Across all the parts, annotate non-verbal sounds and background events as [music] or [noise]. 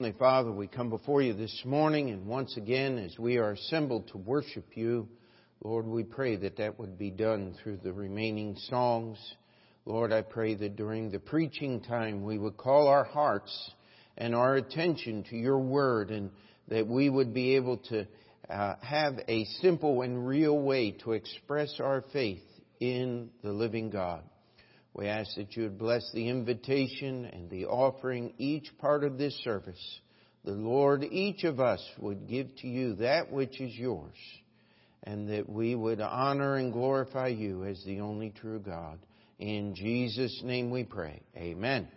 Heavenly Father, we come before you this morning, and once again, as we are assembled to worship you, Lord, we pray that that would be done through the remaining songs. Lord, I pray that during the preaching time we would call our hearts and our attention to your word and that we would be able to uh, have a simple and real way to express our faith in the living God. We ask that you would bless the invitation and the offering, each part of this service. The Lord, each of us would give to you that which is yours, and that we would honor and glorify you as the only true God. In Jesus' name we pray. Amen.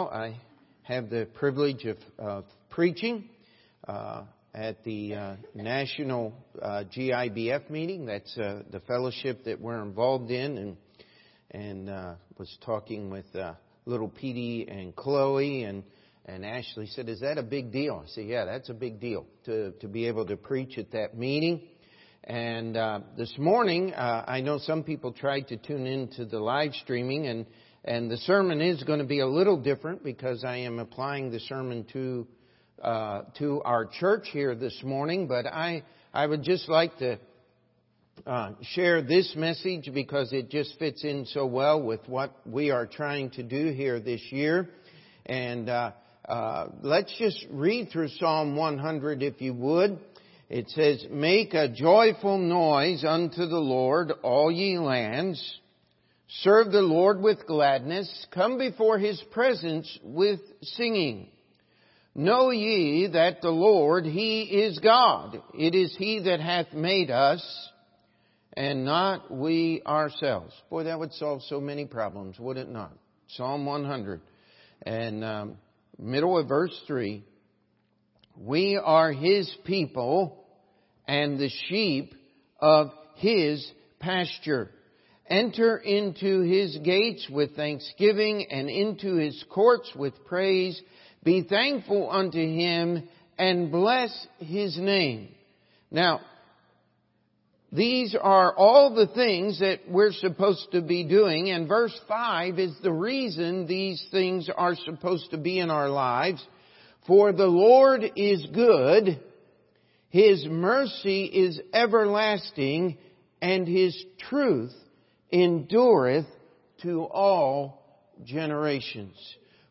I have the privilege of, of preaching uh, at the uh, National uh, GIBF meeting. That's uh, the fellowship that we're involved in, and and uh, was talking with uh, little Petey and Chloe and and Ashley said, "Is that a big deal?" I said, "Yeah, that's a big deal to to be able to preach at that meeting." And uh, this morning, uh, I know some people tried to tune into the live streaming, and and the sermon is going to be a little different because I am applying the sermon to uh, to our church here this morning. But I I would just like to uh, share this message because it just fits in so well with what we are trying to do here this year. And uh, uh, let's just read through Psalm 100 if you would. It says, Make a joyful noise unto the Lord, all ye lands. Serve the Lord with gladness. Come before his presence with singing. Know ye that the Lord, he is God. It is he that hath made us and not we ourselves. Boy, that would solve so many problems, would it not? Psalm 100 and um, middle of verse 3. We are His people and the sheep of His pasture. Enter into His gates with thanksgiving and into His courts with praise. Be thankful unto Him and bless His name. Now, these are all the things that we're supposed to be doing, and verse 5 is the reason these things are supposed to be in our lives. For the Lord is good, His mercy is everlasting, and His truth endureth to all generations.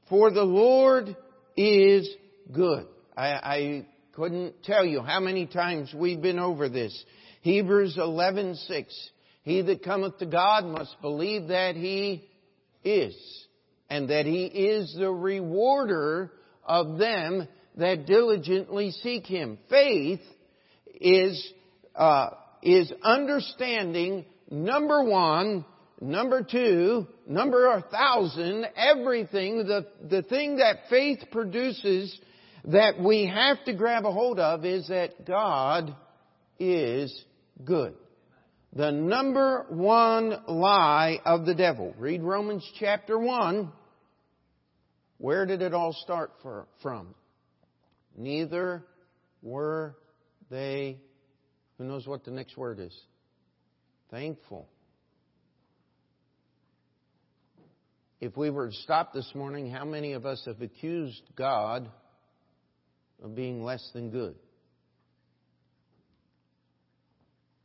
For the Lord is good. I, I couldn't tell you how many times we've been over this. Hebrews 11:6 He that cometh to God must believe that he is and that he is the rewarder of them that diligently seek him. Faith is uh, is understanding number one, number two, number a thousand, everything. The the thing that faith produces that we have to grab a hold of is that God is good. The number one lie of the devil. Read Romans chapter 1. Where did it all start for, from? Neither were they, who knows what the next word is? Thankful. If we were to stop this morning, how many of us have accused God of being less than good?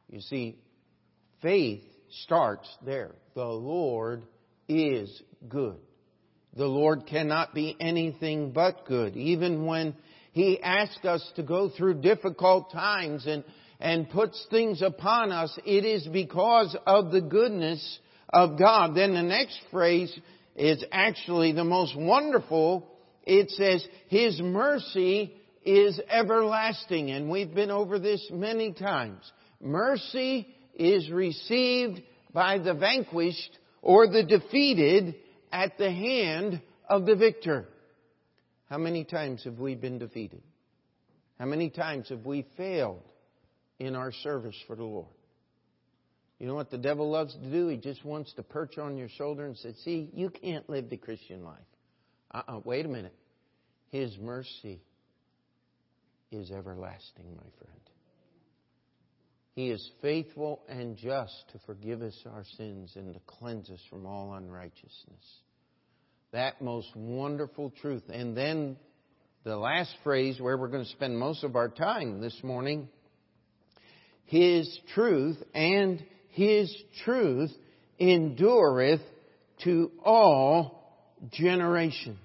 You see, faith starts there. The Lord is good. The Lord cannot be anything but good. Even when He asks us to go through difficult times and, and puts things upon us, it is because of the goodness of God. Then the next phrase is actually the most wonderful. It says, His mercy is everlasting. And we've been over this many times. Mercy is received by the vanquished or the defeated at the hand of the victor. How many times have we been defeated? How many times have we failed in our service for the Lord? You know what the devil loves to do? He just wants to perch on your shoulder and say, See, you can't live the Christian life. Uh uh-uh, wait a minute. His mercy is everlasting, my friend. He is faithful and just to forgive us our sins and to cleanse us from all unrighteousness. That most wonderful truth. And then the last phrase where we're going to spend most of our time this morning. His truth and His truth endureth to all generations.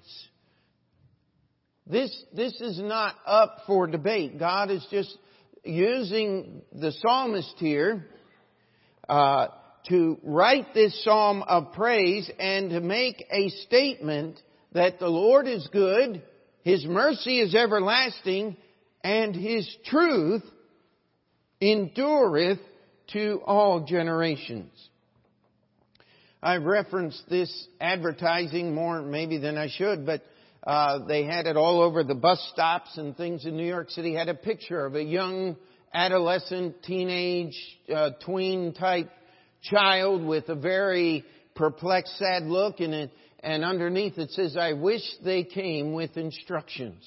This, this is not up for debate. God is just using the psalmist here uh, to write this psalm of praise and to make a statement that the Lord is good, His mercy is everlasting, and His truth endureth to all generations. I've referenced this advertising more maybe than I should, but uh, they had it all over the bus stops and things in New York City. Had a picture of a young adolescent, teenage, uh, tween type child with a very perplexed, sad look, and it, and underneath it says, "I wish they came with instructions."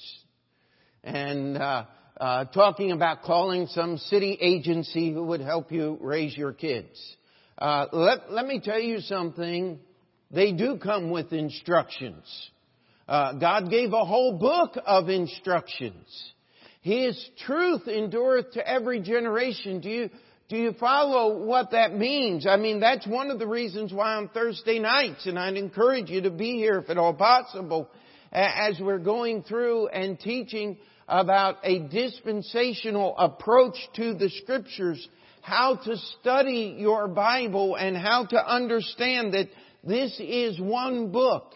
And uh, uh, talking about calling some city agency who would help you raise your kids. Uh, let, let me tell you something. They do come with instructions. Uh, God gave a whole book of instructions. His truth endureth to every generation. Do you, do you follow what that means? I mean, that's one of the reasons why on Thursday nights, and I'd encourage you to be here if at all possible, as we're going through and teaching about a dispensational approach to the scriptures, how to study your Bible and how to understand that this is one book.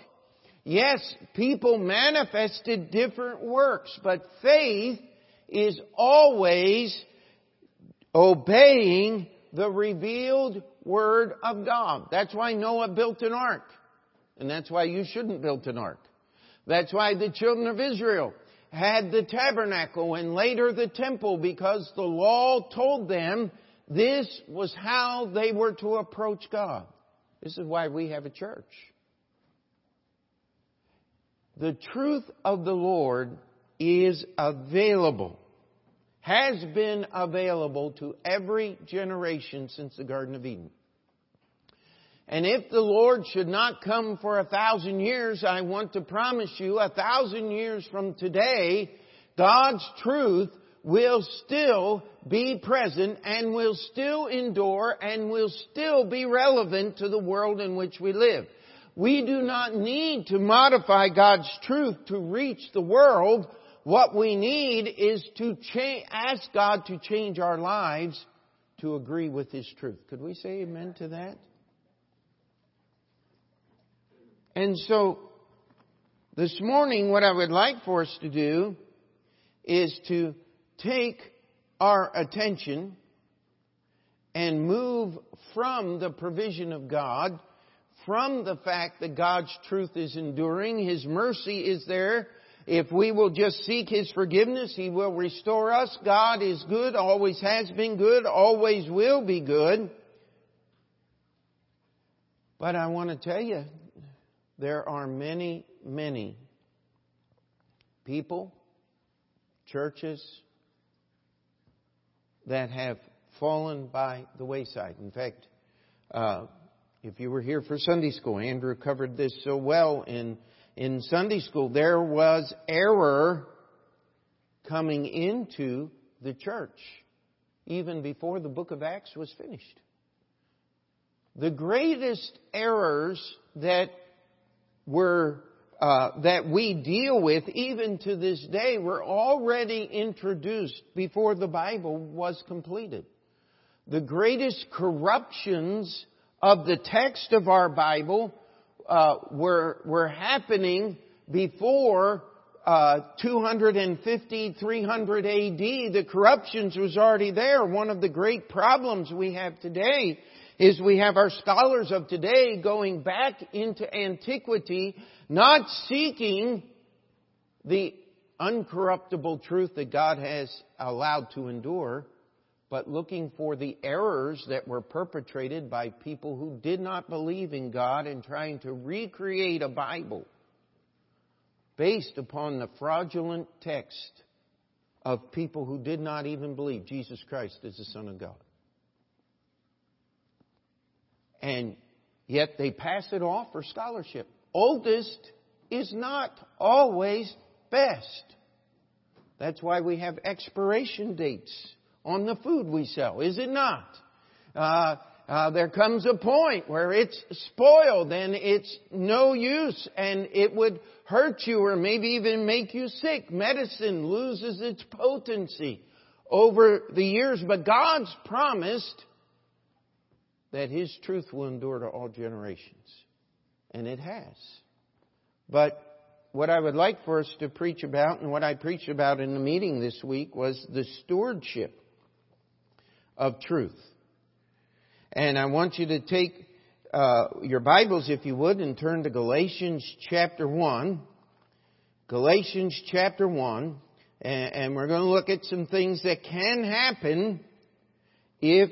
Yes, people manifested different works, but faith is always obeying the revealed Word of God. That's why Noah built an ark. And that's why you shouldn't build an ark. That's why the children of Israel had the tabernacle and later the temple because the law told them this was how they were to approach God. This is why we have a church. The truth of the Lord is available, has been available to every generation since the Garden of Eden. And if the Lord should not come for a thousand years, I want to promise you a thousand years from today, God's truth will still be present and will still endure and will still be relevant to the world in which we live. We do not need to modify God's truth to reach the world. What we need is to cha- ask God to change our lives to agree with His truth. Could we say amen to that? And so, this morning, what I would like for us to do is to take our attention and move from the provision of God from the fact that God's truth is enduring. His mercy is there. If we will just seek His forgiveness, He will restore us. God is good, always has been good, always will be good. But I want to tell you, there are many, many people, churches, that have fallen by the wayside. In fact, uh, if you were here for Sunday school, Andrew covered this so well in, in Sunday school. There was error coming into the church even before the book of Acts was finished. The greatest errors that were uh, that we deal with even to this day were already introduced before the Bible was completed. The greatest corruptions of the text of our Bible uh, were, were happening before uh, 250, 300 AD. The corruptions was already there. One of the great problems we have today is we have our scholars of today going back into antiquity, not seeking the uncorruptible truth that God has allowed to endure, but looking for the errors that were perpetrated by people who did not believe in God and trying to recreate a Bible based upon the fraudulent text of people who did not even believe Jesus Christ is the Son of God. And yet they pass it off for scholarship. Oldest is not always best. That's why we have expiration dates on the food we sell, is it not? Uh, uh, there comes a point where it's spoiled and it's no use and it would hurt you or maybe even make you sick. Medicine loses its potency over the years, but God's promised that His truth will endure to all generations. And it has. But what I would like for us to preach about and what I preached about in the meeting this week was the stewardship of truth. And I want you to take uh, your Bibles, if you would, and turn to Galatians chapter 1. Galatians chapter 1. And, and we're going to look at some things that can happen if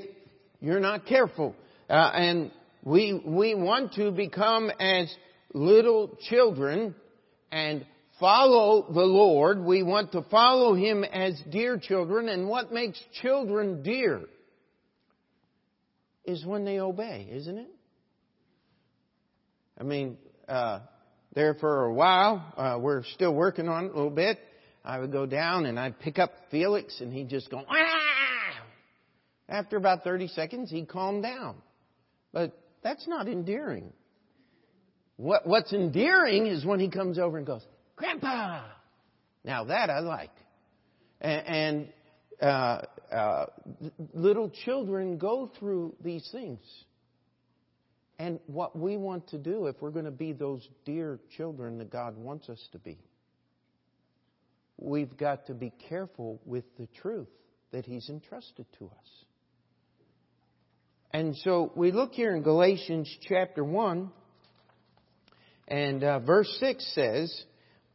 you're not careful. Uh, and we, we want to become as little children and follow the Lord. We want to follow Him as dear children. And what makes children dear? Is when they obey, isn't it? I mean, uh, there for a while, uh, we're still working on it a little bit. I would go down and I'd pick up Felix and he'd just go, ah! After about 30 seconds, he'd calm down. But that's not endearing. What, what's endearing is when he comes over and goes, Grandpa! Now that I like. And, and uh, uh, little children go through these things. And what we want to do, if we're going to be those dear children that God wants us to be, we've got to be careful with the truth that He's entrusted to us. And so we look here in Galatians chapter 1, and uh, verse 6 says,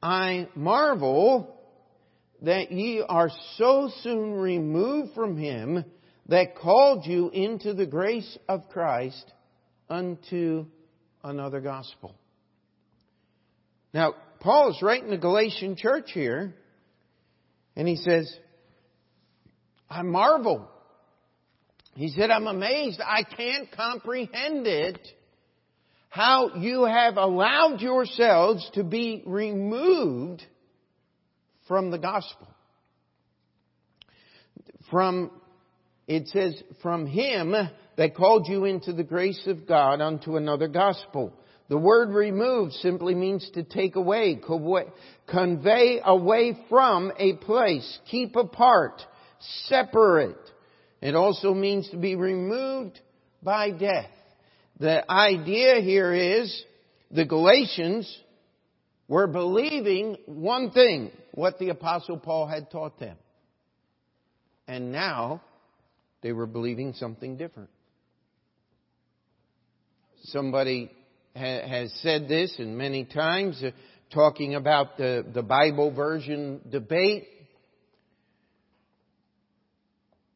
I marvel that ye are so soon removed from him that called you into the grace of Christ unto another gospel. Now, Paul is writing the Galatian church here, and he says, I marvel. He said, I'm amazed. I can't comprehend it. How you have allowed yourselves to be removed from the gospel. From, it says, from him that called you into the grace of God unto another gospel. The word remove simply means to take away, convey away from a place, keep apart, separate. It also means to be removed by death. The idea here is the Galatians were believing one thing, what the apostle Paul had taught them. And now they were believing something different. Somebody ha- has said this and many times, uh, talking about the, the Bible version debate.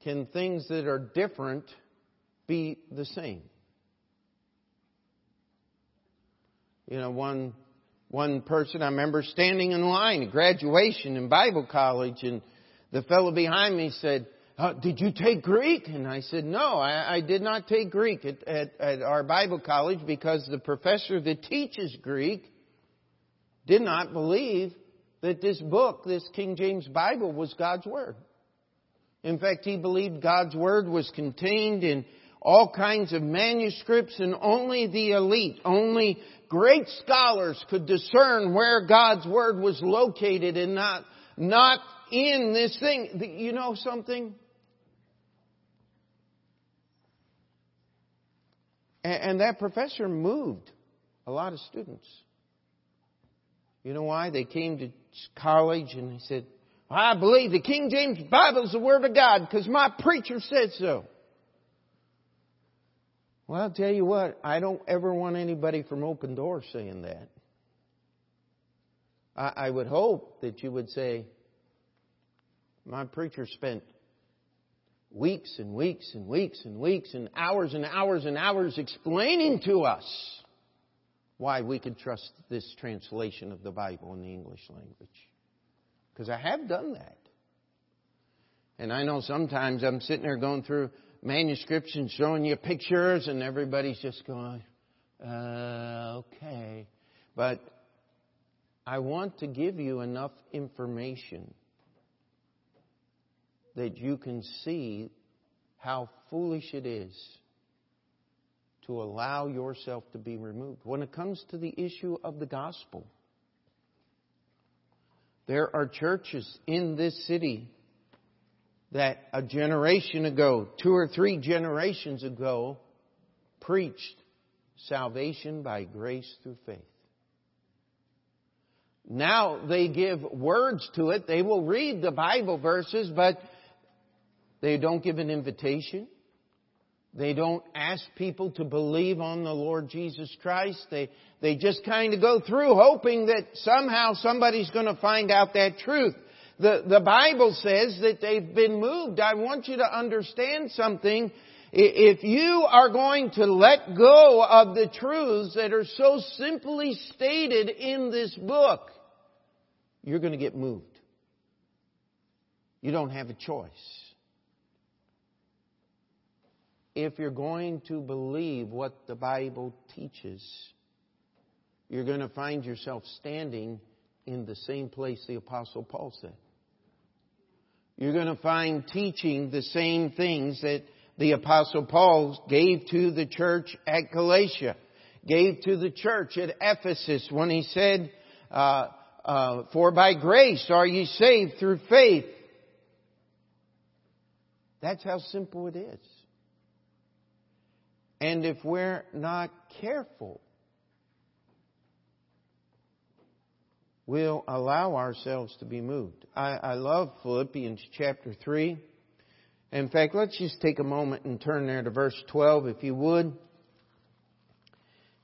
Can things that are different be the same? You know, one one person I remember standing in line at graduation in Bible college, and the fellow behind me said, uh, "Did you take Greek?" And I said, "No, I, I did not take Greek at, at, at our Bible college because the professor that teaches Greek did not believe that this book, this King James Bible, was God's word. In fact, he believed God's word was contained in all kinds of manuscripts and only the elite, only great scholars could discern where God's Word was located and not, not in this thing. You know something? And that professor moved a lot of students. You know why? They came to college and they said, I believe the King James Bible is the Word of God because my preacher said so. Well, I'll tell you what, I don't ever want anybody from Open Door saying that. I, I would hope that you would say, my preacher spent weeks and weeks and weeks and weeks and hours and hours and hours explaining to us why we can trust this translation of the Bible in the English language. Because I have done that. And I know sometimes I'm sitting there going through manuscripts and showing you pictures, and everybody's just going, uh, okay. But I want to give you enough information that you can see how foolish it is to allow yourself to be removed. When it comes to the issue of the gospel, there are churches in this city that a generation ago, two or three generations ago, preached salvation by grace through faith. Now they give words to it. They will read the Bible verses, but they don't give an invitation. They don't ask people to believe on the Lord Jesus Christ. They, they just kind of go through hoping that somehow somebody's going to find out that truth. The, the Bible says that they've been moved. I want you to understand something. If you are going to let go of the truths that are so simply stated in this book, you're going to get moved. You don't have a choice if you're going to believe what the Bible teaches, you're going to find yourself standing in the same place the Apostle Paul said. You're going to find teaching the same things that the Apostle Paul gave to the church at Galatia, gave to the church at Ephesus when he said, uh, uh, For by grace are ye saved through faith. That's how simple it is. And if we're not careful, we'll allow ourselves to be moved. I, I love Philippians chapter 3. In fact, let's just take a moment and turn there to verse 12, if you would.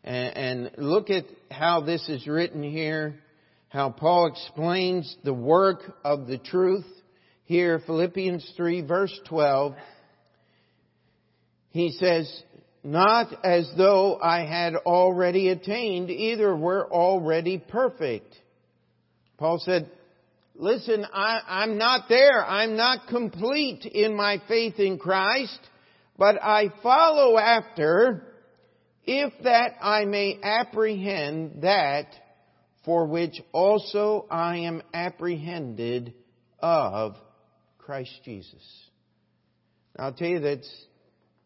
And, and look at how this is written here, how Paul explains the work of the truth. Here, Philippians 3, verse 12. He says, not as though I had already attained, either were already perfect. Paul said, listen, I, am not there. I'm not complete in my faith in Christ, but I follow after, if that I may apprehend that for which also I am apprehended of Christ Jesus. Now, I'll tell you that's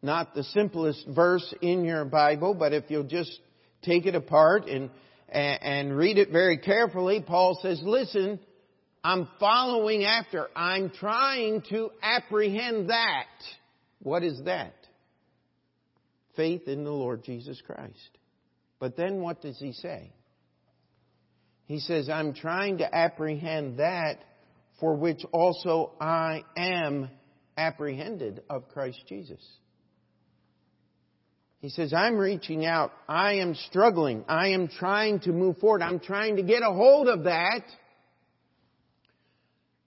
not the simplest verse in your Bible, but if you'll just take it apart and, and read it very carefully, Paul says, listen, I'm following after. I'm trying to apprehend that. What is that? Faith in the Lord Jesus Christ. But then what does he say? He says, I'm trying to apprehend that for which also I am apprehended of Christ Jesus. He says, I'm reaching out. I am struggling. I am trying to move forward. I'm trying to get a hold of that.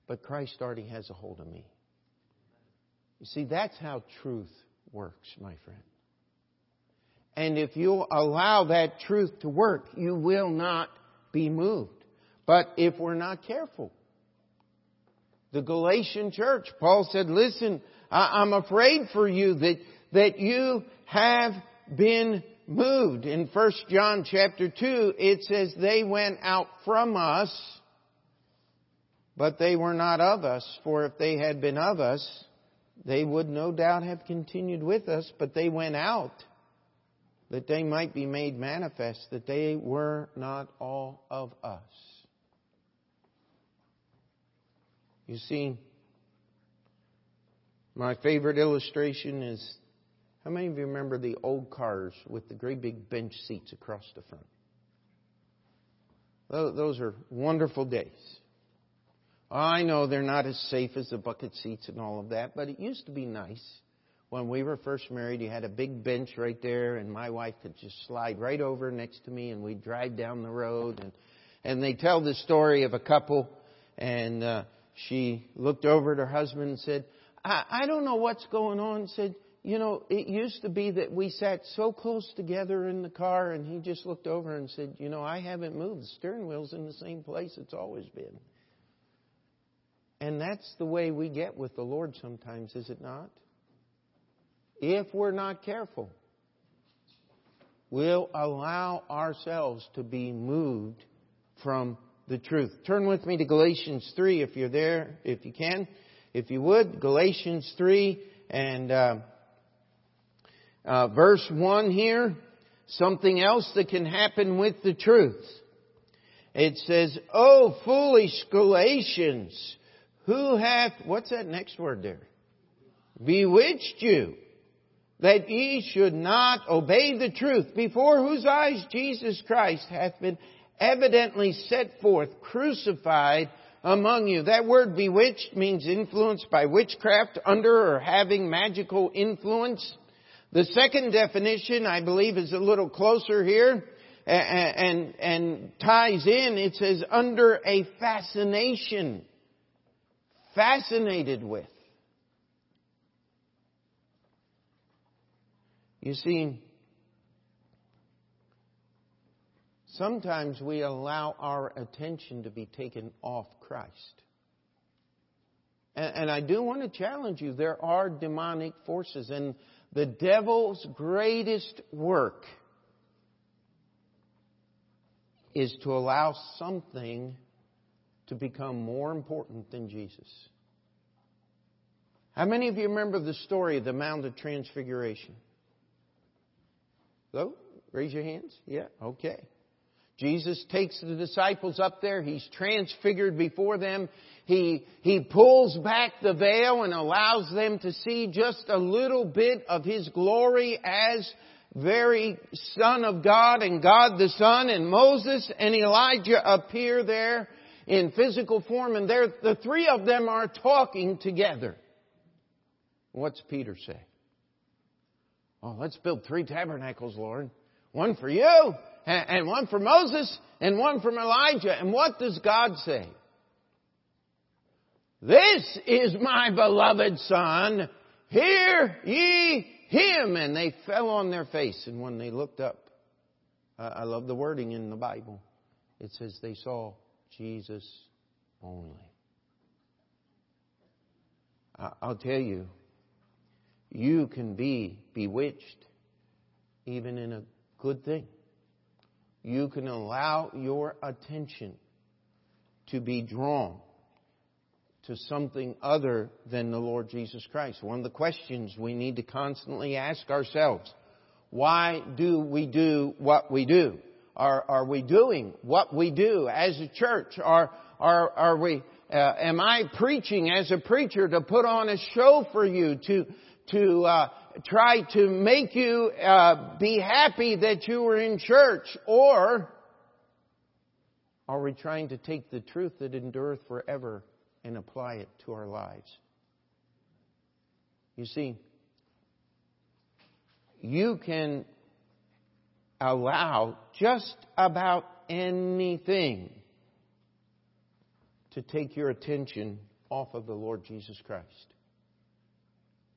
But Christ already has a hold of me. You see, that's how truth works, my friend. And if you allow that truth to work, you will not be moved. But if we're not careful, the Galatian church, Paul said, listen, I'm afraid for you that, that you have been moved. In 1 John chapter 2, it says, they went out from us, but they were not of us. For if they had been of us, they would no doubt have continued with us, but they went out that they might be made manifest that they were not all of us. You see, my favorite illustration is how many of you remember the old cars with the great big bench seats across the front? Those are wonderful days. I know they're not as safe as the bucket seats and all of that, but it used to be nice. When we were first married, you had a big bench right there, and my wife could just slide right over next to me, and we'd drive down the road. And, and they tell the story of a couple, and uh, she looked over at her husband and said, I, I don't know what's going on. Said, you know, it used to be that we sat so close together in the car and he just looked over and said, you know, I haven't moved. The steering wheel's in the same place it's always been. And that's the way we get with the Lord sometimes, is it not? If we're not careful, we'll allow ourselves to be moved from the truth. Turn with me to Galatians 3 if you're there, if you can. If you would, Galatians 3 and uh, uh, verse 1 here, something else that can happen with the truth. It says, Oh, foolish Galatians, who hath, what's that next word there? Bewitched you, that ye should not obey the truth, before whose eyes Jesus Christ hath been evidently set forth, crucified among you. That word bewitched means influenced by witchcraft, under or having magical influence. The second definition, I believe, is a little closer here and, and, and ties in. It says under a fascination. Fascinated with. You see, sometimes we allow our attention to be taken off Christ. And, and I do want to challenge you. There are demonic forces, and the devil's greatest work is to allow something to become more important than Jesus. How many of you remember the story of the Mount of Transfiguration? Hello? Raise your hands. Yeah, okay. Jesus takes the disciples up there. He's transfigured before them. He, he pulls back the veil and allows them to see just a little bit of His glory as very Son of God and God the Son and Moses and Elijah appear there in physical form and there, the three of them are talking together. What's Peter say? Oh, let's build three tabernacles, Lord. One for you and one for Moses, and one from Elijah. And what does God say? This is my beloved Son. Hear ye him. And they fell on their face. And when they looked up, I love the wording in the Bible. It says they saw Jesus only. I'll tell you, you can be bewitched even in a good thing you can allow your attention to be drawn to something other than the Lord Jesus Christ. One of the questions we need to constantly ask ourselves, why do we do what we do? Are, are we doing what we do as a church? Are, are, are we, uh, am I preaching as a preacher to put on a show for you, to, to, uh, try to make you uh, be happy that you were in church, or are we trying to take the truth that endureth forever and apply it to our lives? You see, you can allow just about anything to take your attention off of the Lord Jesus Christ.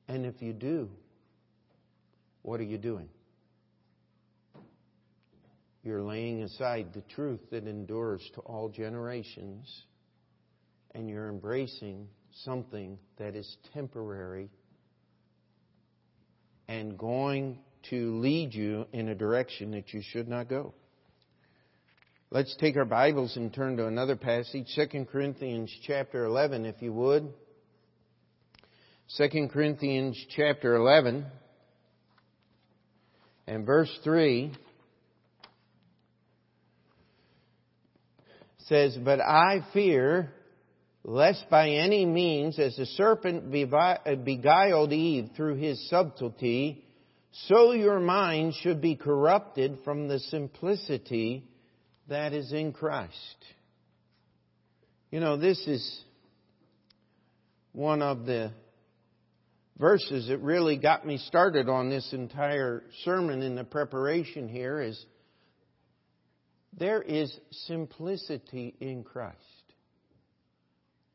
And if you do, what are you doing? You're laying aside the truth that endures to all generations, and you're embracing something that is temporary and going to lead you in a direction that you should not go. Let's take our Bibles and turn to another passage, 2 Corinthians chapter 11, if you would. 2 Corinthians chapter 11. And verse 3 says, But I fear lest by any means, as the serpent uh, beguiled Eve through his subtlety, so your mind should be corrupted from the simplicity that is in Christ. You know, this is one of the verses that really got me started on this entire sermon in the preparation here is there is simplicity in Christ.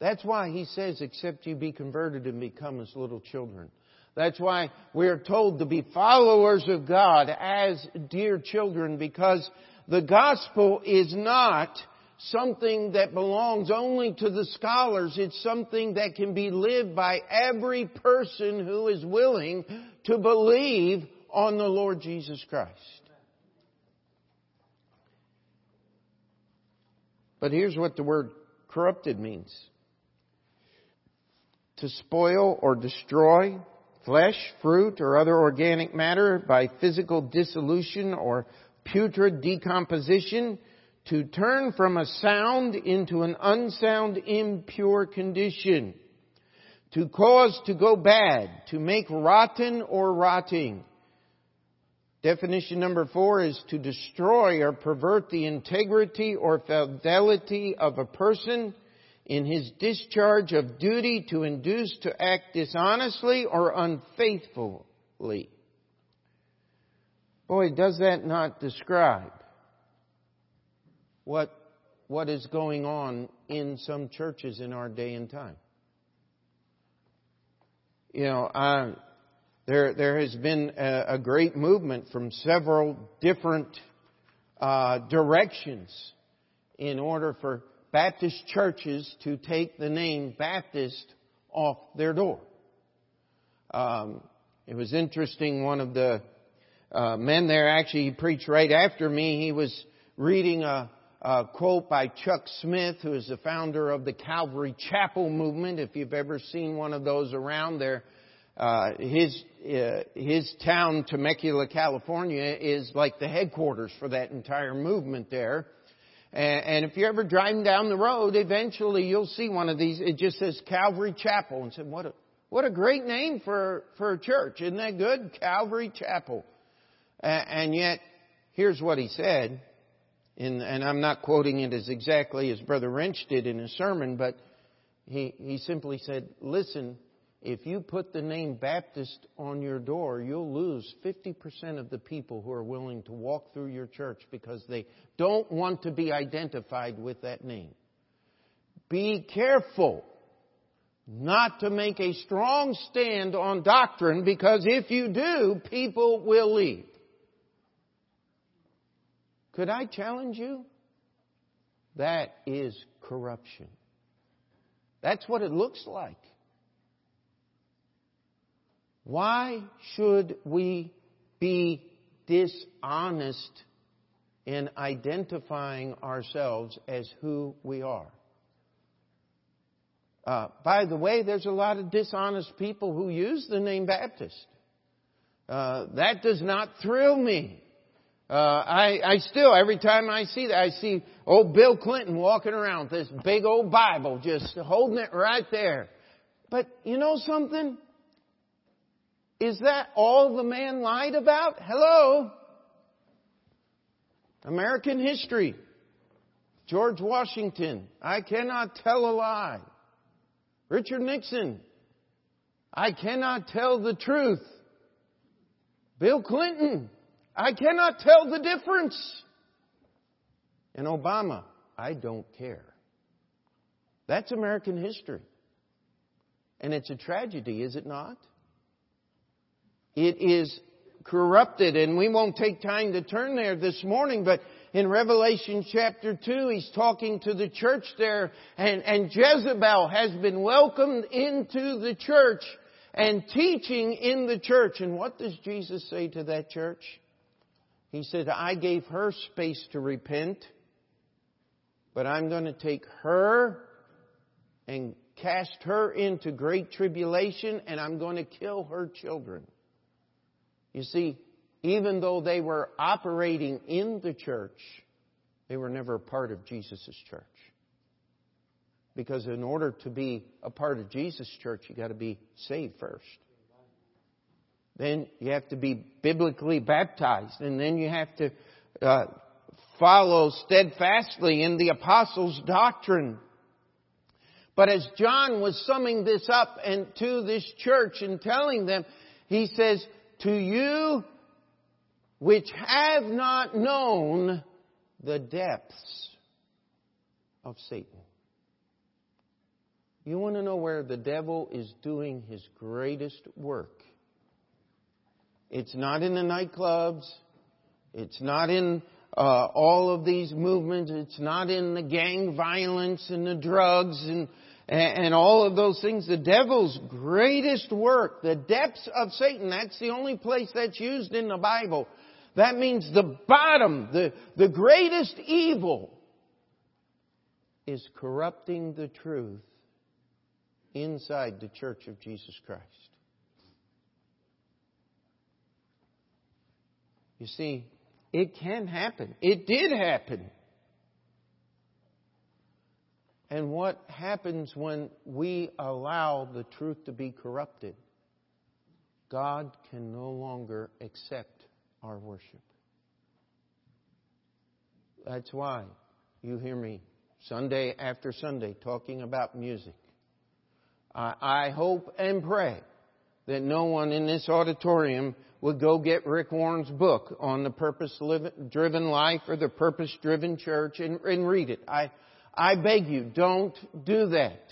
That's why he says, except you be converted and become as little children. That's why we're told to be followers of God as dear children because the gospel is not something that belongs only to the scholars. It's something that can be lived by every person who is willing to believe on the Lord Jesus Christ. But here's what the word corrupted means. To spoil or destroy flesh, fruit, or other organic matter by physical dissolution or putrid decomposition, to turn from a sound into an unsound, impure condition, to cause to go bad, to make rotten or rotting. Definition number four is to destroy or pervert the integrity or fidelity of a person in his discharge of duty to induce to act dishonestly or unfaithfully. Boy, does that not describe what, what is going on in some churches in our day and time? You know, I, there, there has been a, a, great movement from several different uh, directions in order for Baptist churches to take the name Baptist off their door. Um, it was interesting. One of the uh, men there actually he preached right after me. He was reading a, a quote by Chuck Smith, who is the founder of the Calvary Chapel movement. If you've ever seen one of those around there, uh, his uh, his town, Temecula, California, is like the headquarters for that entire movement there. And, and if you're ever driving down the road, eventually you'll see one of these. It just says Calvary Chapel, and said, "What a what a great name for for a church! Isn't that good? Calvary Chapel." And, and yet, here's what he said, in, and I'm not quoting it as exactly as Brother Wrench did in his sermon, but he he simply said, "Listen." If you put the name Baptist on your door, you'll lose 50% of the people who are willing to walk through your church because they don't want to be identified with that name. Be careful not to make a strong stand on doctrine because if you do, people will leave. Could I challenge you? That is corruption. That's what it looks like. Why should we be dishonest in identifying ourselves as who we are? Uh, by the way, there's a lot of dishonest people who use the name Baptist. Uh, that does not thrill me. Uh, I, I still, every time I see that, I see old Bill Clinton walking around with this big old Bible, just holding it right there. But you know something? Is that all the man lied about? Hello? American history. George Washington. I cannot tell a lie. Richard Nixon. I cannot tell the truth. Bill Clinton. I cannot tell the difference. And Obama. I don't care. That's American history. And it's a tragedy, is it not? It is corrupted, and we won't take time to turn there this morning, but in Revelation chapter 2, he's talking to the church there, and, and Jezebel has been welcomed into the church and teaching in the church. And what does Jesus say to that church? He said, I gave her space to repent, but I'm going to take her and cast her into great tribulation, and I'm going to kill her children. You see, even though they were operating in the church, they were never a part of Jesus' church. Because in order to be a part of Jesus' church, you got to be saved first. Then you have to be biblically baptized, and then you have to uh, follow steadfastly in the apostles' doctrine. But as John was summing this up and to this church and telling them, he says, to you which have not known the depths of Satan. You want to know where the devil is doing his greatest work? It's not in the nightclubs. It's not in uh, all of these movements. It's not in the gang violence and the drugs and and all of those things. The devil's greatest work, the depths of Satan, that's the only place that's used in the Bible. That means the bottom, the, the greatest evil is corrupting the truth inside the church of Jesus Christ. You see, it can happen. It did happen. And what happens when we allow the truth to be corrupted? God can no longer accept our worship. That's why you hear me Sunday after Sunday talking about music. I, hope and pray that no one in this auditorium would go get Rick Warren's book on the purpose driven life or the purpose driven church and, and, read it. I, I beg you, don't do that.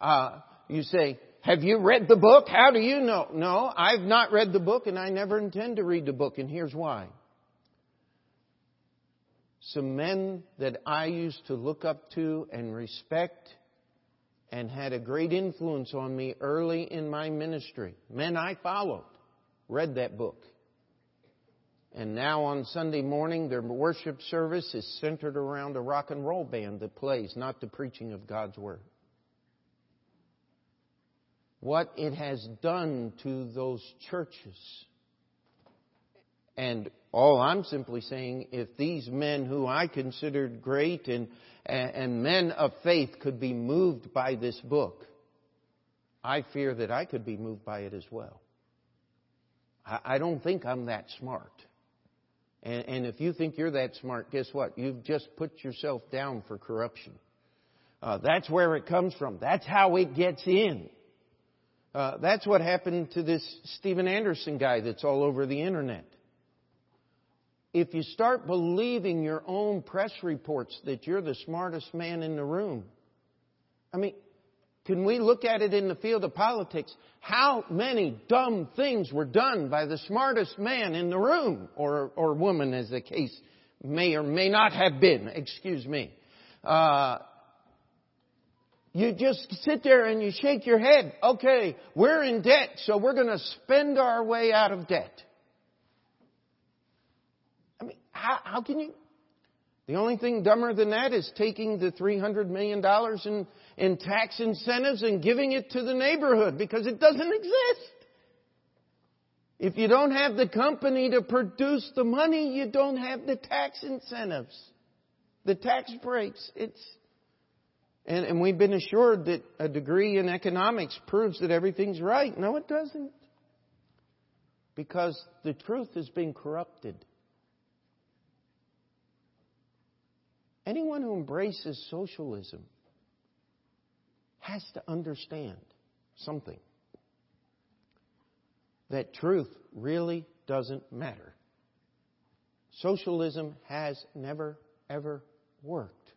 Uh, you say, have you read the book? How do you know? No, I've not read the book and I never intend to read the book and here's why some men that I used to look up to and respect and had a great influence on me early in my ministry. Men I followed, read that book. And now on Sunday morning, their worship service is centered around a rock and roll band that plays, not the preaching of God's Word. What it has done to those churches and all I'm simply saying, if these men who I considered great and, and men of faith could be moved by this book, I fear that I could be moved by it as well. I don't think I'm that smart. And, and, if you think you're that smart, guess what? You've just put yourself down for corruption. Uh, that's where it comes from. That's how it gets in. Uh, that's what happened to this Steven Anderson guy that's all over the internet if you start believing your own press reports that you're the smartest man in the room, I mean, can we look at it in the field of politics? How many dumb things were done by the smartest man in the room, or, or woman as the case may or may not have been, excuse me. Uh, you just sit there and you shake your head. Okay, we're in debt, so we're going to spend our way out of debt. I mean, how, how can you? The only thing dumber than that is taking the $300 million in, in tax incentives and giving it to the neighborhood because it doesn't exist. If you don't have the company to produce the money, you don't have the tax incentives, the tax breaks. It's, and, and we've been assured that a degree in economics proves that everything's right. No, it doesn't. Because the truth has been corrupted. Anyone who embraces socialism has to understand something that truth really doesn't matter. Socialism has never, ever worked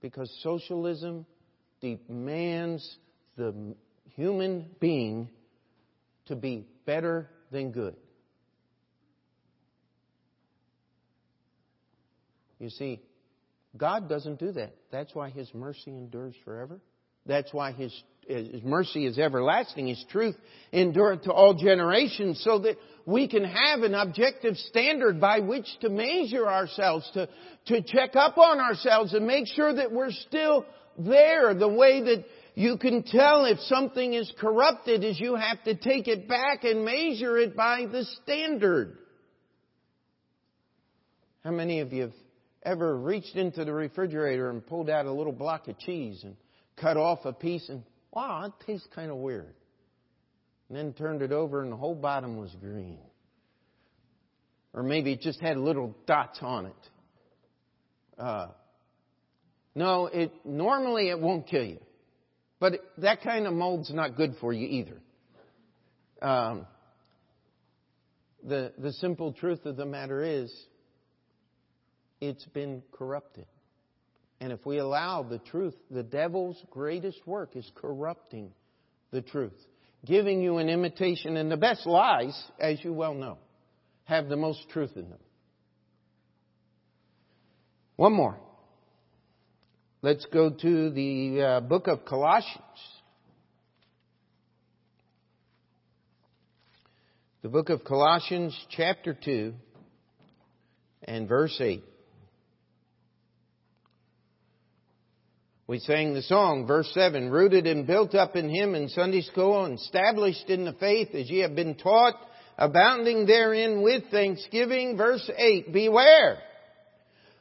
because socialism demands the human being to be better than good. You see, God doesn't do that. That's why His mercy endures forever. That's why His, His mercy is everlasting. His truth endureth to all generations so that we can have an objective standard by which to measure ourselves, to, to check up on ourselves and make sure that we're still there. The way that you can tell if something is corrupted is you have to take it back and measure it by the standard. How many of you have ever reached into the refrigerator and pulled out a little block of cheese and cut off a piece and, wow, it tastes kind of weird. And then turned it over and the whole bottom was green. Or maybe it just had little dots on it. Uh, no, it normally it won't kill you, but that kind of mold's not good for you either. Um, the the simple truth of the matter is, it's been corrupted. And if we allow the truth, the devil's greatest work is corrupting the truth, giving you an imitation. And the best lies, as you well know, have the most truth in them. One more. Let's go to the uh, book of Colossians. The book of Colossians, chapter 2, and verse 8. We sang the song, verse 7, rooted and built up in Him in Sunday school, and established in the faith as ye have been taught, abounding therein with thanksgiving. Verse 8, beware,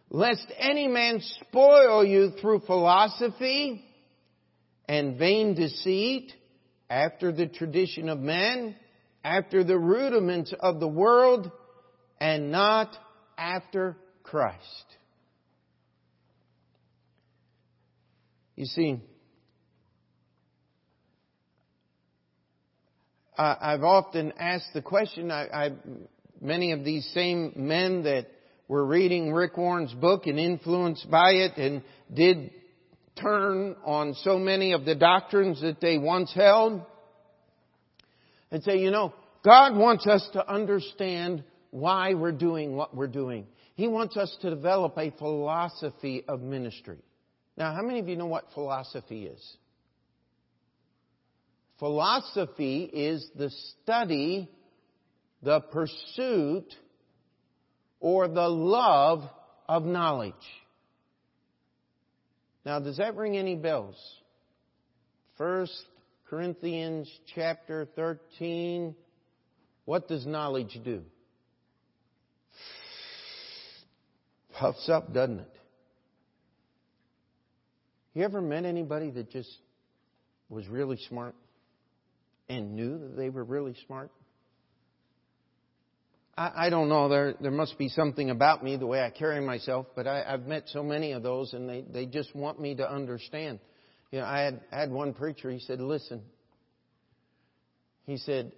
lest any man spoil you through philosophy and vain deceit, after the tradition of men, after the rudiments of the world, and not after Christ. You see, I've often asked the question, I, I, many of these same men that were reading Rick Warren's book and influenced by it and did turn on so many of the doctrines that they once held and say, you know, God wants us to understand why we're doing what we're doing. He wants us to develop a philosophy of ministry. Now, how many of you know what philosophy is? Philosophy is the study, the pursuit, or the love of knowledge. Now, does that ring any bells? First Corinthians chapter 13. What does knowledge do? Puffs up, doesn't it? You ever met anybody that just was really smart and knew that they were really smart? I, I don't know. There there must be something about me, the way I carry myself, but I, I've met so many of those, and they they just want me to understand. You know, I had I had one preacher. He said, "Listen." He said,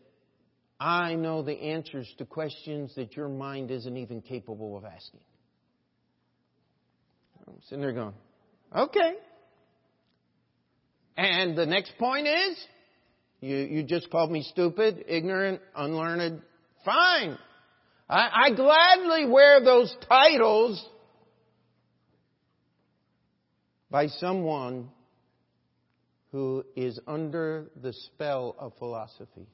"I know the answers to questions that your mind isn't even capable of asking." I'm sitting there going, "Okay." And the next point is, you, you just called me stupid, ignorant, unlearned. Fine. I, I gladly wear those titles by someone who is under the spell of philosophy.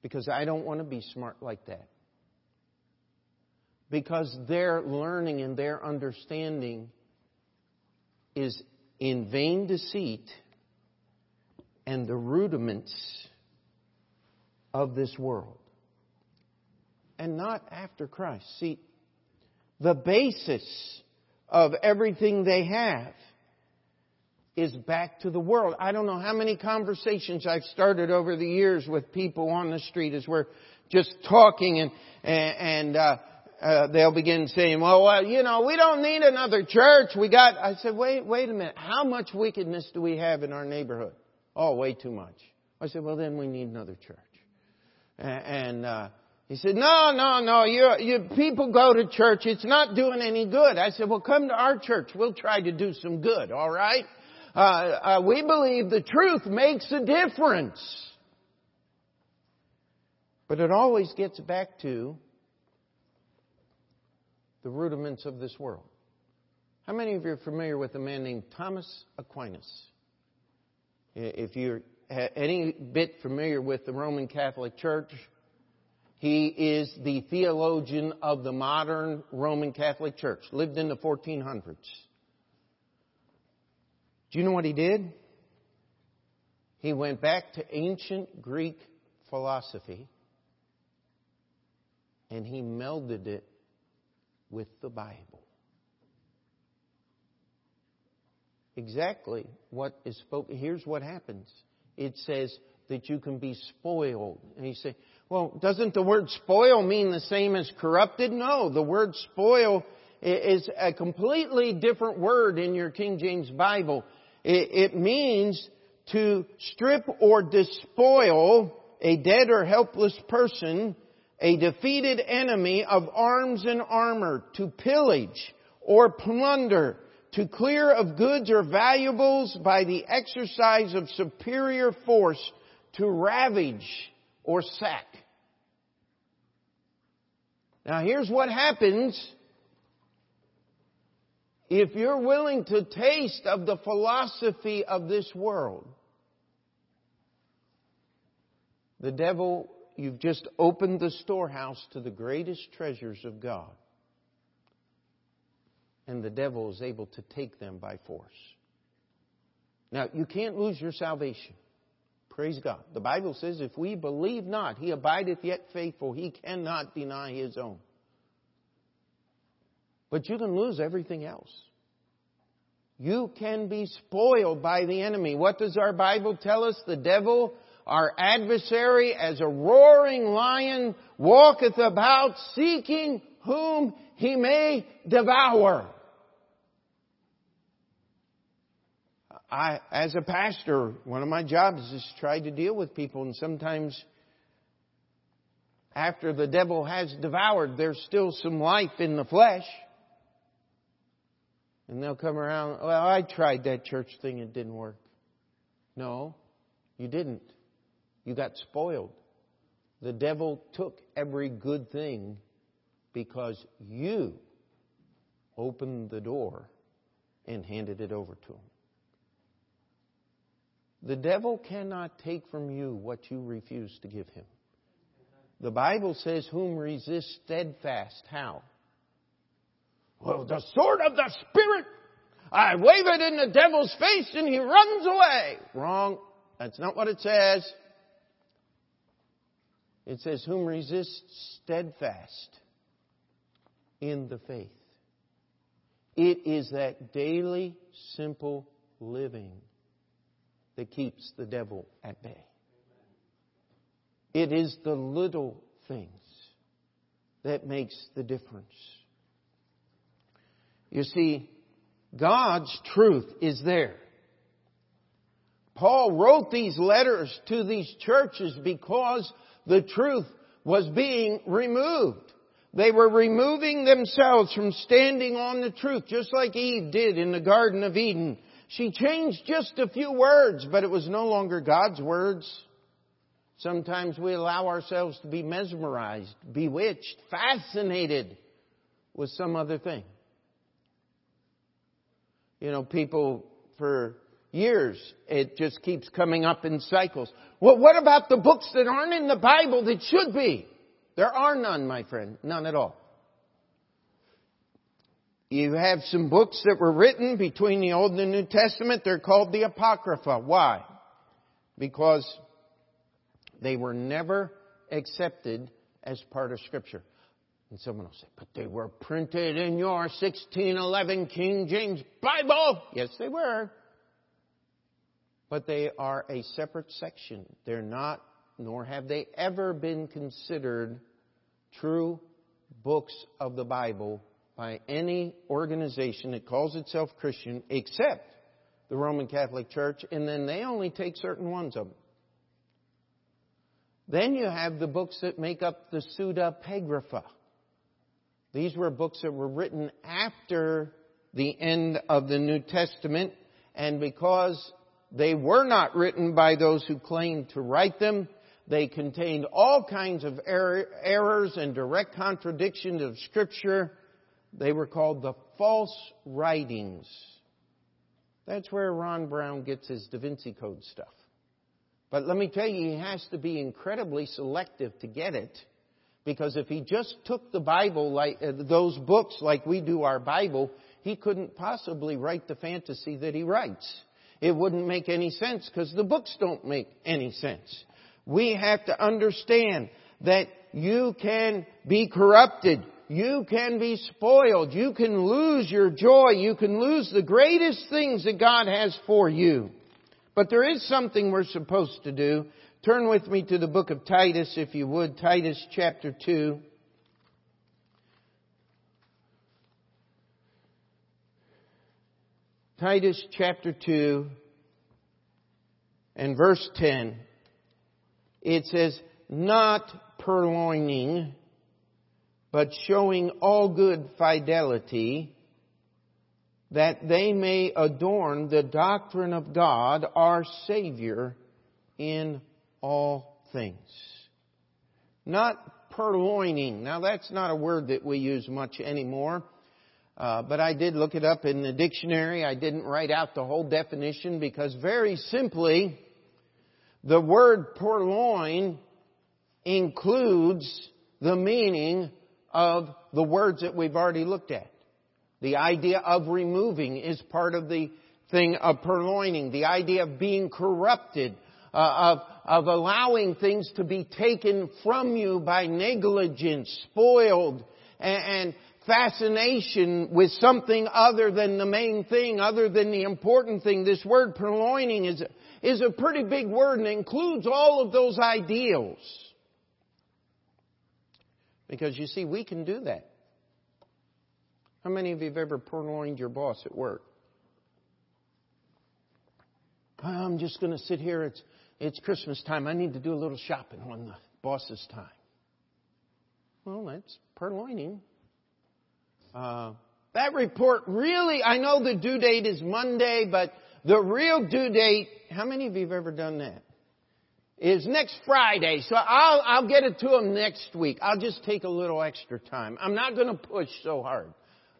Because I don't want to be smart like that. Because their learning and their understanding is in vain deceit and the rudiments of this world. And not after Christ. See, the basis of everything they have is back to the world. I don't know how many conversations I've started over the years with people on the street as we're just talking and, and, uh, uh, they'll begin saying, well, well, you know, we don't need another church. We got, I said, wait, wait a minute. How much wickedness do we have in our neighborhood? Oh, way too much. I said, well, then we need another church. And, uh, he said, no, no, no, you, you, people go to church. It's not doing any good. I said, well, come to our church. We'll try to do some good, alright? Uh, uh, we believe the truth makes a difference. But it always gets back to the rudiments of this world. How many of you are familiar with a man named Thomas Aquinas? If you're any bit familiar with the Roman Catholic Church, he is the theologian of the modern Roman Catholic Church, lived in the 1400s. Do you know what he did? He went back to ancient Greek philosophy and he melded it with the Bible. Exactly what is spoken. Here's what happens. It says that you can be spoiled. And you say, well, doesn't the word spoil mean the same as corrupted? No, the word spoil is a completely different word in your King James Bible. It means to strip or despoil a dead or helpless person a defeated enemy of arms and armor to pillage or plunder, to clear of goods or valuables by the exercise of superior force to ravage or sack. Now here's what happens if you're willing to taste of the philosophy of this world. The devil you've just opened the storehouse to the greatest treasures of God. And the devil is able to take them by force. Now, you can't lose your salvation. Praise God. The Bible says, if we believe not, he abideth yet faithful. He cannot deny his own. But you can lose everything else. You can be spoiled by the enemy. What does our Bible tell us? The devil, our adversary, as a roaring lion, walketh about seeking whom he may devour. I, as a pastor, one of my jobs is to try to deal with people, and sometimes after the devil has devoured, there's still some life in the flesh. And they'll come around, well, I tried that church thing, it didn't work. No, you didn't. You got spoiled. The devil took every good thing because you opened the door and handed it over to him. The devil cannot take from you what you refuse to give him. The Bible says, Whom resist steadfast. How? Well, the sword of the Spirit. I wave it in the devil's face and he runs away. Wrong. That's not what it says. It says, Whom resists steadfast in the faith. It is that daily, simple living that keeps the devil at bay. It is the little things that makes the difference. You see, God's truth is there. Paul wrote these letters to these churches because the truth was being removed. They were removing themselves from standing on the truth, just like Eve did in the Garden of Eden. She changed just a few words, but it was no longer God's words. Sometimes we allow ourselves to be mesmerized, bewitched, fascinated with some other thing. You know, people for years, it just keeps coming up in cycles. Well, what about the books that aren't in the Bible that should be? There are none, my friend. None at all. You have some books that were written between the Old and the New Testament. They're called the Apocrypha. Why? Because they were never accepted as part of Scripture. And someone will say, but they were printed in your 1611 King James Bible. Yes, they were. But they are a separate section. They're not, nor have they ever been considered true books of the Bible by any organization that calls itself Christian except the Roman Catholic Church, and then they only take certain ones of them. Then you have the books that make up the Pseudepigrapha. These were books that were written after the end of the New Testament, and because they were not written by those who claimed to write them, they contained all kinds of errors and direct contradictions of Scripture they were called the false writings. That's where Ron Brown gets his Da Vinci Code stuff. But let me tell you, he has to be incredibly selective to get it. Because if he just took the Bible like, uh, those books like we do our Bible, he couldn't possibly write the fantasy that he writes. It wouldn't make any sense because the books don't make any sense. We have to understand that you can be corrupted you can be spoiled. You can lose your joy. You can lose the greatest things that God has for you. But there is something we're supposed to do. Turn with me to the book of Titus, if you would. Titus chapter 2. Titus chapter 2 and verse 10. It says, not purloining but showing all good fidelity, that they may adorn the doctrine of God, our Savior, in all things. Not purloining. Now that's not a word that we use much anymore. Uh, but I did look it up in the dictionary. I didn't write out the whole definition because very simply, the word purloin includes the meaning of the words that we've already looked at. The idea of removing is part of the thing of purloining, the idea of being corrupted, uh, of, of allowing things to be taken from you by negligence, spoiled, and, and fascination with something other than the main thing, other than the important thing. This word purloining is, is a pretty big word and includes all of those ideals. Because you see, we can do that. How many of you have ever purloined your boss at work? I'm just going to sit here. It's, it's Christmas time. I need to do a little shopping on the boss's time. Well, that's purloining. Uh, that report really, I know the due date is Monday, but the real due date, how many of you have ever done that? Is next Friday. So I'll, I'll get it to them next week. I'll just take a little extra time. I'm not going to push so hard.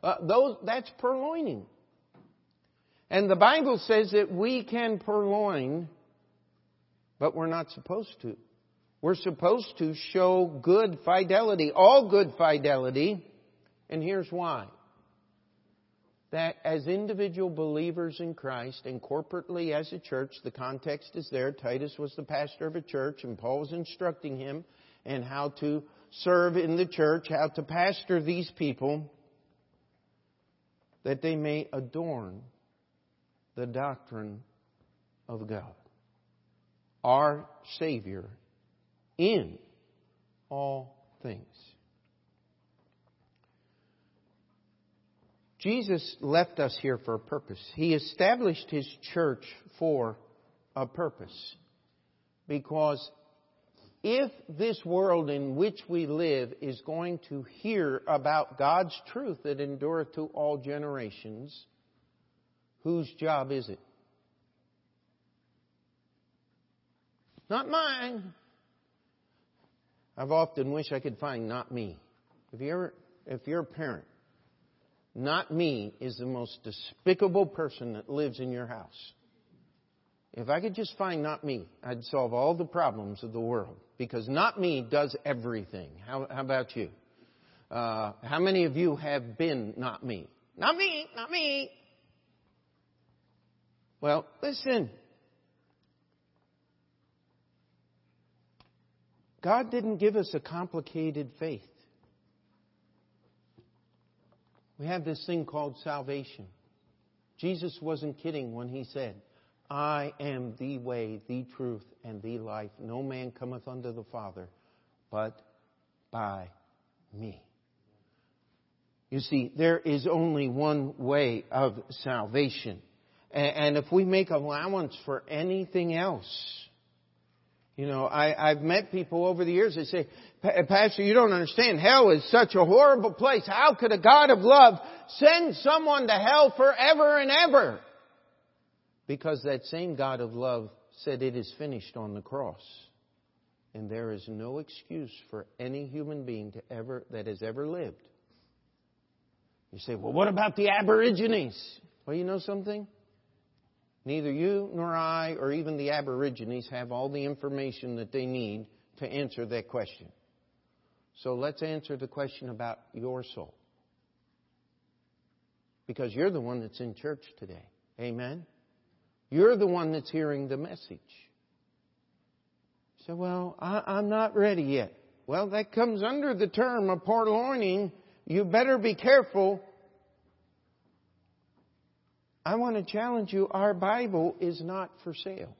Uh, those, that's purloining. And the Bible says that we can purloin, but we're not supposed to. We're supposed to show good fidelity, all good fidelity, and here's why. That as individual believers in Christ and corporately as a church, the context is there. Titus was the pastor of a church and Paul was instructing him in how to serve in the church, how to pastor these people, that they may adorn the doctrine of God, our Savior, in all things. Jesus left us here for a purpose. He established His church for a purpose. Because if this world in which we live is going to hear about God's truth that endureth to all generations, Whose job is it? Not mine. I've often wished I could find not me. If you're, if you're a parent, not me is the most despicable person that lives in your house. If I could just find not me, I'd solve all the problems of the world. Because not me does everything. How, how about you? Uh, how many of you have been not me? Not me, not me. Well, listen. God didn't give us a complicated faith. We have this thing called salvation. Jesus wasn't kidding when he said, I am the way, the truth, and the life. No man cometh unto the Father but by me. You see, there is only one way of salvation. And if we make allowance for anything else, you know, I, I've met people over the years, they say, Pastor, you don't understand. Hell is such a horrible place. How could a God of love send someone to hell forever and ever? Because that same God of love said it is finished on the cross. And there is no excuse for any human being to ever, that has ever lived. You say, well, what about the Aborigines? Well, you know something? Neither you nor I or even the Aborigines have all the information that they need to answer that question. So let's answer the question about your soul. Because you're the one that's in church today. Amen? You're the one that's hearing the message. So, well, I, am not ready yet. Well, that comes under the term of purloining. You better be careful I want to challenge you our Bible is not for sale.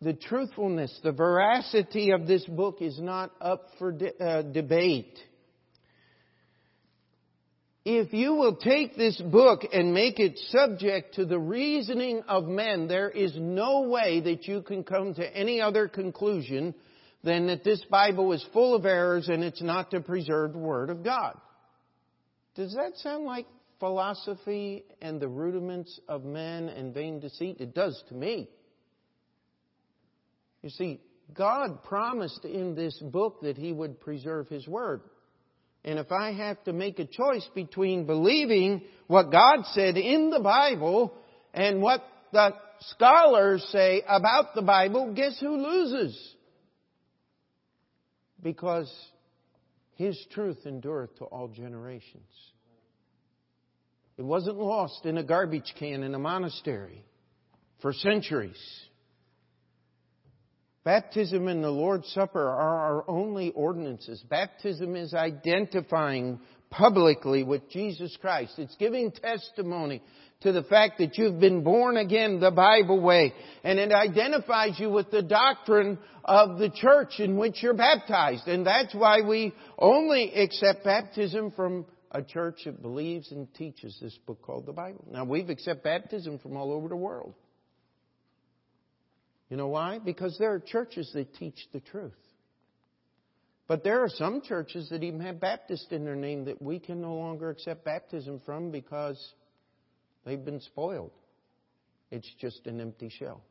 The truthfulness, the veracity of this book is not up for de- uh, debate. If you will take this book and make it subject to the reasoning of men, there is no way that you can come to any other conclusion than that this Bible is full of errors and it's not the preserved Word of God. Does that sound like philosophy and the rudiments of men and vain deceit? It does to me. You see, God promised in this book that He would preserve His Word. And if I have to make a choice between believing what God said in the Bible and what the scholars say about the Bible, guess who loses? Because his truth endureth to all generations. It wasn't lost in a garbage can in a monastery for centuries. Baptism and the Lord's Supper are our only ordinances. Baptism is identifying publicly with Jesus Christ. It's giving testimony to the fact that you've been born again the Bible way. And it identifies you with the doctrine of the church in which you're baptized. And that's why we only accept baptism from a church that believes and teaches this book called the Bible. Now we've accepted baptism from all over the world. You know why? Because there are churches that teach the truth. But there are some churches that even have Baptist in their name that we can no longer accept baptism from because they've been spoiled. It's just an empty shell.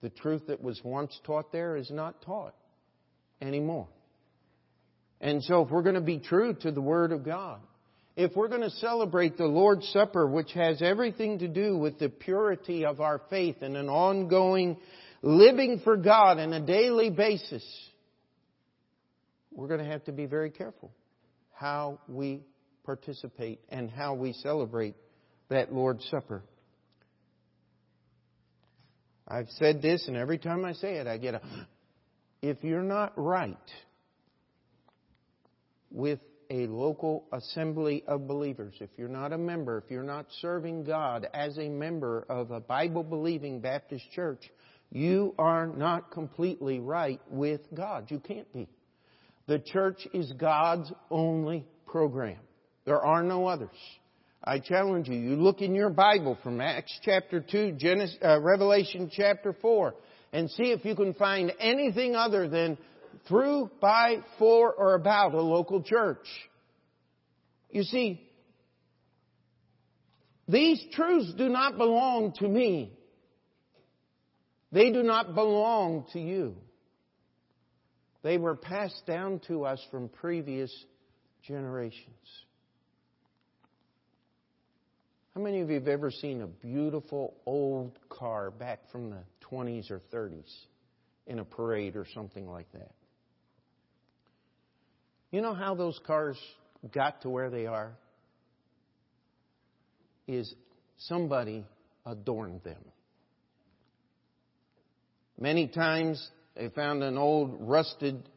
The truth that was once taught there is not taught anymore. And so if we're going to be true to the Word of God, if we're going to celebrate the Lord's Supper, which has everything to do with the purity of our faith and an ongoing living for God on a daily basis, we're going to have to be very careful how we participate and how we celebrate that Lord's Supper. I've said this, and every time I say it, I get a. If you're not right with a local assembly of believers, if you're not a member, if you're not serving God as a member of a Bible believing Baptist church, you are not completely right with God. You can't be. The church is God's only program. There are no others. I challenge you, you look in your Bible from Acts chapter 2, Genesis, uh, Revelation chapter 4, and see if you can find anything other than through, by, for, or about a local church. You see, these truths do not belong to me. They do not belong to you. They were passed down to us from previous generations. How many of you have ever seen a beautiful old car back from the 20s or 30s in a parade or something like that? You know how those cars got to where they are? Is somebody adorned them. Many times they found an old rusted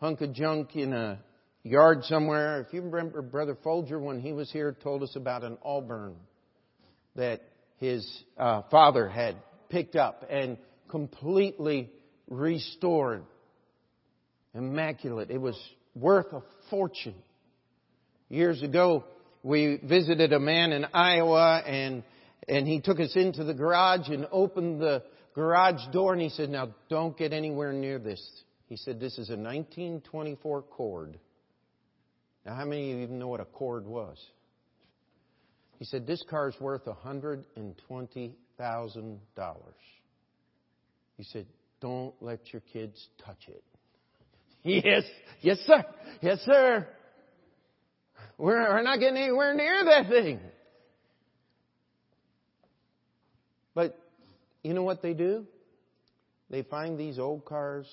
hunk of junk in a yard somewhere. If you remember, Brother Folger, when he was here, told us about an Auburn that his uh, father had picked up and completely restored. Immaculate. It was worth a fortune. Years ago, we visited a man in Iowa and, and he took us into the garage and opened the garage door and he said, now don't get anywhere near this. He said, this is a 1924 Cord. Now how many of you even know what a Cord was? He said, This car is worth $120,000. He said, Don't let your kids touch it. [laughs] Yes, yes, sir. Yes, sir. We're, we're not getting anywhere near that thing. But you know what they do? They find these old cars.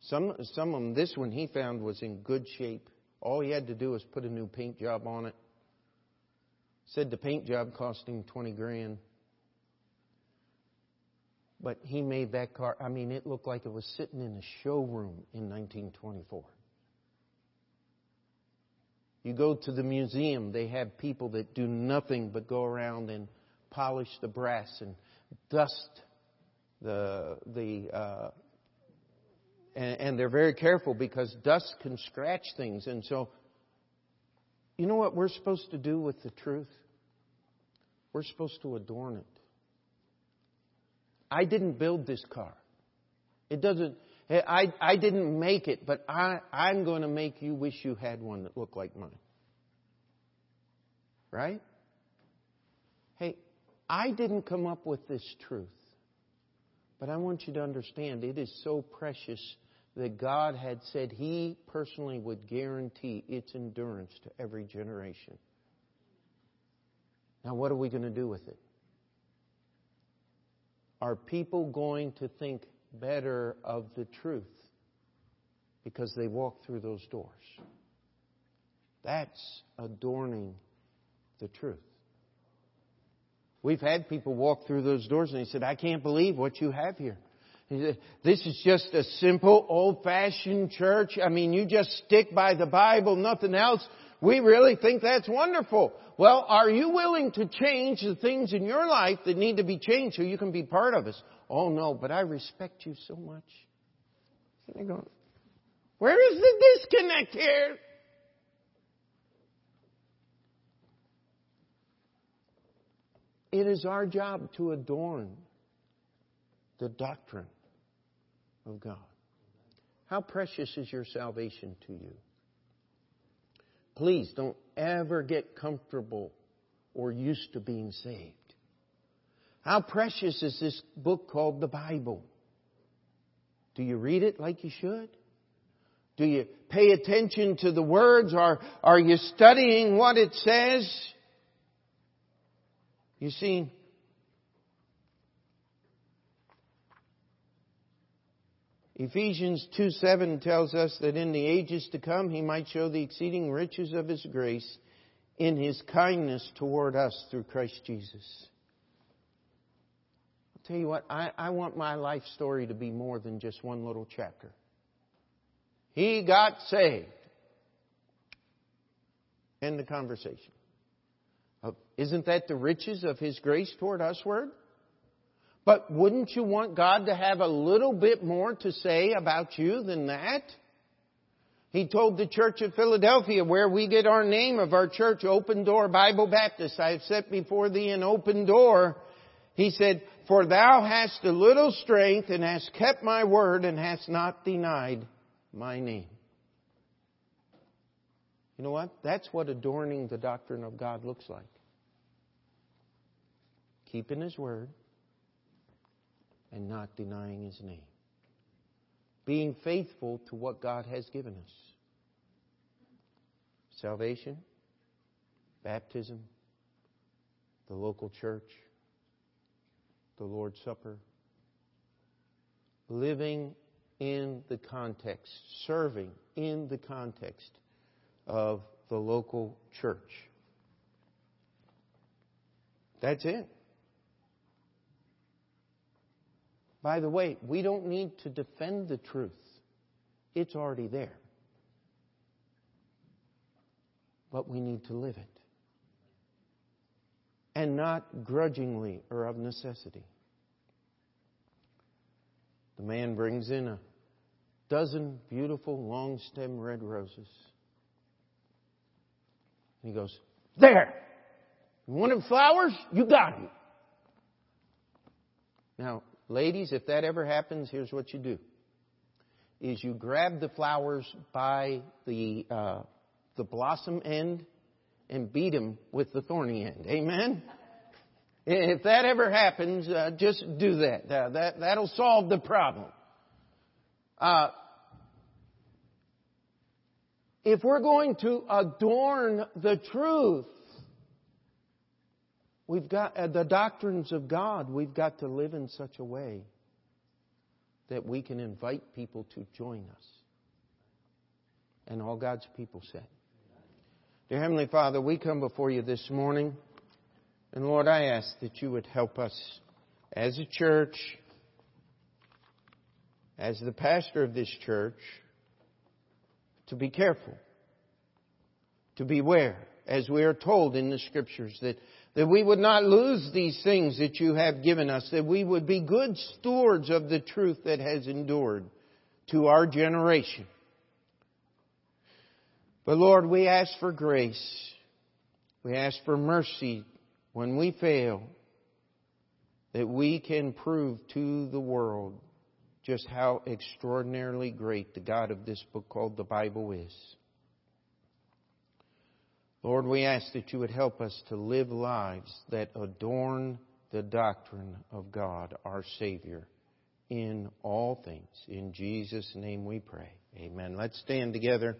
Some, some of them, this one he found was in good shape. All he had to do was put a new paint job on it. Said the paint job cost him 20 grand. But he made that car, I mean, it looked like it was sitting in a showroom in 1924. You go to the museum, they have people that do nothing but go around and polish the brass and dust the, the, uh, and, and they're very careful because dust can scratch things. And so you know what we're supposed to do with the truth? We're supposed to adorn it. I didn't build this car. It doesn't, I, I didn't make it, but I, I'm going to make you wish you had one that looked like mine. Right? Hey, I didn't come up with this truth, but I want you to understand it is so precious that God had said He personally would guarantee its endurance to every generation. Now, what are we going to do with it? Are people going to think better of the truth because they walk through those doors? That's adorning the truth. We've had people walk through those doors and they said, I can't believe what you have here. This is just a simple, old-fashioned church. I mean, you just stick by the Bible, nothing else. We really think that's wonderful. Well, are you willing to change the things in your life that need to be changed so you can be part of us? Oh no, but I respect you so much. And they're where is the disconnect here? It is our job to adorn the doctrine of God. How precious is your salvation to you? Please don't ever get comfortable or used to being saved. How precious is this book called the Bible? Do you read it like you should? Do you pay attention to the words? Are, are you studying what it says? You see, Ephesians 2 7 tells us that in the ages to come he might show the exceeding riches of his grace in his kindness toward us through Christ Jesus. I'll tell you what, I, I want my life story to be more than just one little chapter. He got saved. End the conversation. Isn't that the riches of His grace toward usward? But wouldn't you want God to have a little bit more to say about you than that? He told the church of Philadelphia, where we get our name of our church, Open Door Bible Baptist, I have set before thee an open door. He said, For thou hast a little strength and hast kept my word and hast not denied my name. You know what? That's what adorning the doctrine of God looks like. Keeping His word and not denying His name. Being faithful to what God has given us salvation, baptism, the local church, the Lord's Supper, living in the context, serving in the context of the local church. That's it. By the way, we don't need to defend the truth. It's already there. But we need to live it. And not grudgingly or of necessity. The man brings in a dozen beautiful long stem red roses. And he goes, There! You wanted flowers? You got them. Now, Ladies, if that ever happens, here's what you do. Is you grab the flowers by the, uh, the blossom end and beat them with the thorny end. Amen? If that ever happens, uh, just do that. Uh, that. That'll solve the problem. Uh, if we're going to adorn the truth, We've got uh, the doctrines of God, we've got to live in such a way that we can invite people to join us. And all God's people said. Dear Heavenly Father, we come before you this morning, and Lord, I ask that you would help us as a church, as the pastor of this church, to be careful, to beware, as we are told in the scriptures that that we would not lose these things that you have given us, that we would be good stewards of the truth that has endured to our generation. But Lord, we ask for grace. We ask for mercy when we fail, that we can prove to the world just how extraordinarily great the God of this book called the Bible is. Lord, we ask that you would help us to live lives that adorn the doctrine of God, our Savior, in all things. In Jesus' name we pray. Amen. Let's stand together.